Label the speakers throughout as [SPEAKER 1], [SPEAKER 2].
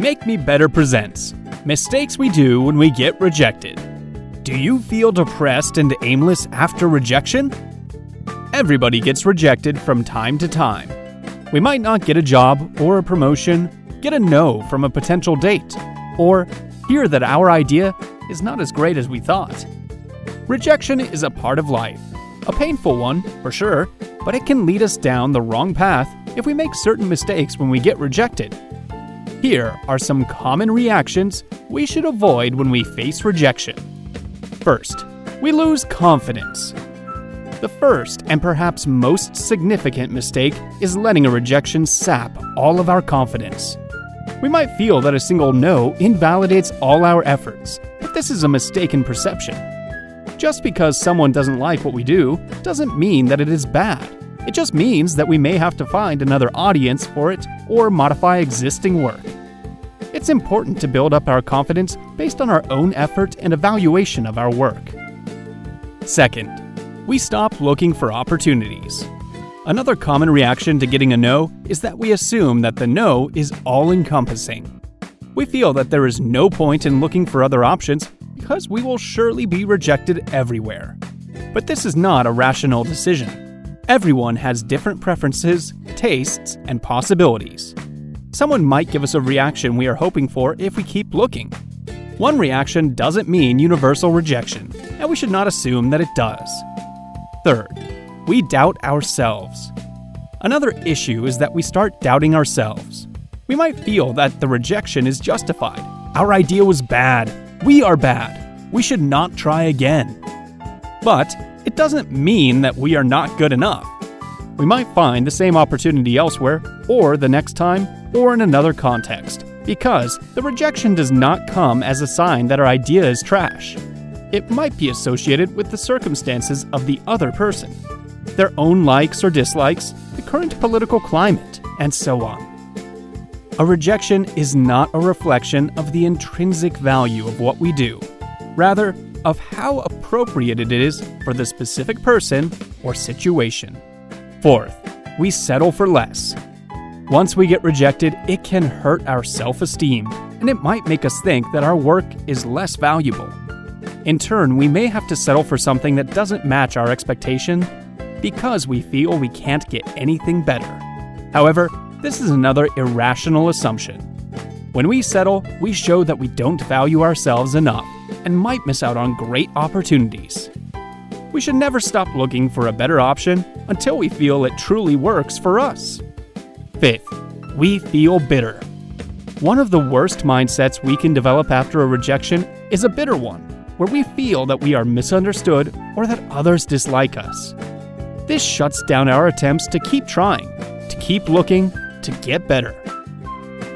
[SPEAKER 1] Make Me Better presents Mistakes We Do When We Get Rejected. Do you feel depressed and aimless after rejection? Everybody gets rejected from time to time. We might not get a job or a promotion, get a no from a potential date, or hear that our idea is not as great as we thought. Rejection is a part of life, a painful one, for sure, but it can lead us down the wrong path if we make certain mistakes when we get rejected. Here are some common reactions we should avoid when we face rejection. First, we lose confidence. The first and perhaps most significant mistake is letting a rejection sap all of our confidence. We might feel that a single no invalidates all our efforts, but this is a mistaken perception. Just because someone doesn't like what we do doesn't mean that it is bad. It just means that we may have to find another audience for it or modify existing work. It's important to build up our confidence based on our own effort and evaluation of our work. Second, we stop looking for opportunities. Another common reaction to getting a no is that we assume that the no is all encompassing. We feel that there is no point in looking for other options because we will surely be rejected everywhere. But this is not a rational decision. Everyone has different preferences, tastes, and possibilities. Someone might give us a reaction we are hoping for if we keep looking. One reaction doesn't mean universal rejection, and we should not assume that it does. Third, we doubt ourselves. Another issue is that we start doubting ourselves. We might feel that the rejection is justified. Our idea was bad. We are bad. We should not try again. But it doesn't mean that we are not good enough. We might find the same opportunity elsewhere, or the next time, or in another context, because the rejection does not come as a sign that our idea is trash. It might be associated with the circumstances of the other person, their own likes or dislikes, the current political climate, and so on. A rejection is not a reflection of the intrinsic value of what we do, rather, of how appropriate it is for the specific person or situation. Fourth, we settle for less. Once we get rejected, it can hurt our self esteem, and it might make us think that our work is less valuable. In turn, we may have to settle for something that doesn't match our expectation because we feel we can't get anything better. However, this is another irrational assumption. When we settle, we show that we don't value ourselves enough and might miss out on great opportunities. We should never stop looking for a better option until we feel it truly works for us. Fifth, we feel bitter. One of the worst mindsets we can develop after a rejection is a bitter one, where we feel that we are misunderstood or that others dislike us. This shuts down our attempts to keep trying, to keep looking, to get better.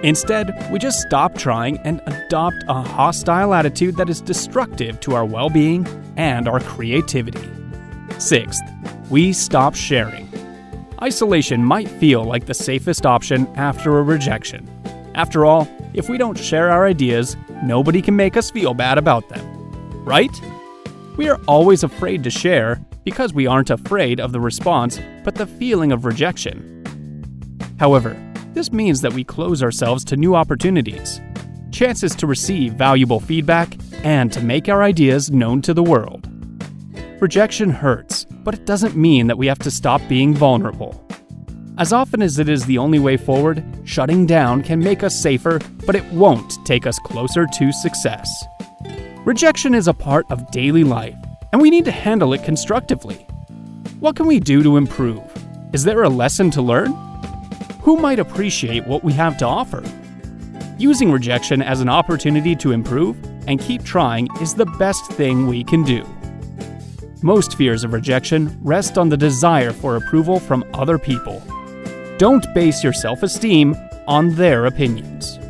[SPEAKER 1] Instead, we just stop trying and adopt a hostile attitude that is destructive to our well being and our creativity. Sixth, we stop sharing. Isolation might feel like the safest option after a rejection. After all, if we don't share our ideas, nobody can make us feel bad about them. Right? We are always afraid to share because we aren't afraid of the response, but the feeling of rejection. However, this means that we close ourselves to new opportunities, chances to receive valuable feedback, and to make our ideas known to the world. Rejection hurts, but it doesn't mean that we have to stop being vulnerable. As often as it is the only way forward, shutting down can make us safer, but it won't take us closer to success. Rejection is a part of daily life, and we need to handle it constructively. What can we do to improve? Is there a lesson to learn? Who might appreciate what we have to offer? Using rejection as an opportunity to improve and keep trying is the best thing we can do. Most fears of rejection rest on the desire for approval from other people. Don't base your self esteem on their opinions.